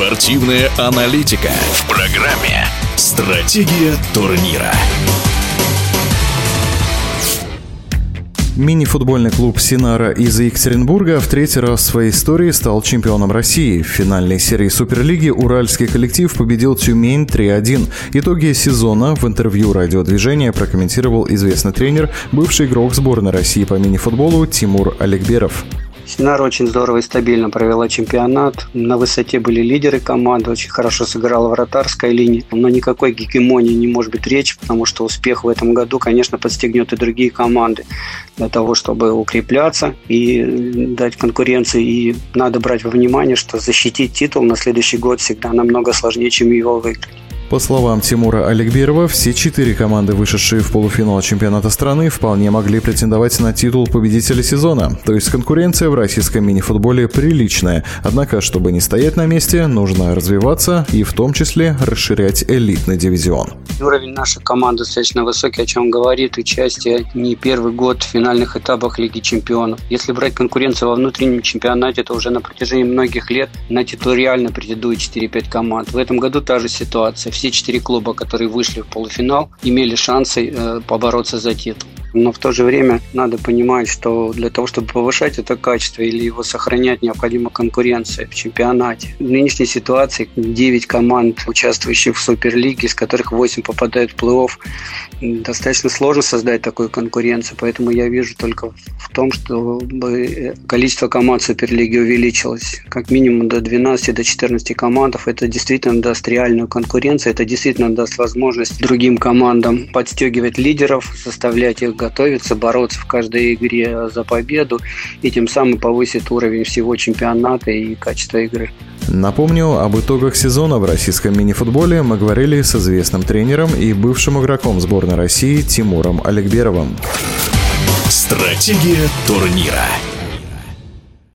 Спортивная аналитика в программе «Стратегия турнира». Мини-футбольный клуб «Синара» из Екатеринбурга в третий раз в своей истории стал чемпионом России. В финальной серии Суперлиги уральский коллектив победил Тюмень 3-1. Итоги сезона в интервью радиодвижения прокомментировал известный тренер, бывший игрок сборной России по мини-футболу Тимур Олегберов. Синара очень здорово и стабильно провела чемпионат. На высоте были лидеры команды, очень хорошо сыграла вратарская линия. Но никакой гегемонии не может быть речи, потому что успех в этом году, конечно, подстегнет и другие команды для того, чтобы укрепляться и дать конкуренции. И надо брать во внимание, что защитить титул на следующий год всегда намного сложнее, чем его выиграть. По словам Тимура Аликберова, все четыре команды, вышедшие в полуфинал чемпионата страны, вполне могли претендовать на титул победителя сезона. То есть конкуренция в российском мини-футболе приличная. Однако, чтобы не стоять на месте, нужно развиваться и в том числе расширять элитный дивизион. Уровень нашей команды достаточно высокий, о чем говорит участие не первый год в финальных этапах Лиги чемпионов. Если брать конкуренцию во внутреннем чемпионате, то уже на протяжении многих лет на титул реально претендует 4-5 команд. В этом году та же ситуация все четыре клуба, которые вышли в полуфинал, имели шансы э, побороться за титул. Но в то же время надо понимать, что для того, чтобы повышать это качество или его сохранять, необходима конкуренция в чемпионате. В нынешней ситуации 9 команд, участвующих в Суперлиге, из которых 8 попадают в плей-офф, достаточно сложно создать такую конкуренцию. Поэтому я вижу только в том, чтобы количество команд Суперлиги увеличилось как минимум до 12, до 14 команд. Это действительно даст реальную конкуренцию, это действительно даст возможность другим командам подстегивать лидеров, заставлять их готовиться, бороться в каждой игре за победу и тем самым повысит уровень всего чемпионата и качество игры. Напомню, об итогах сезона в российском мини-футболе мы говорили с известным тренером и бывшим игроком сборной России Тимуром Олегберовым. Стратегия турнира.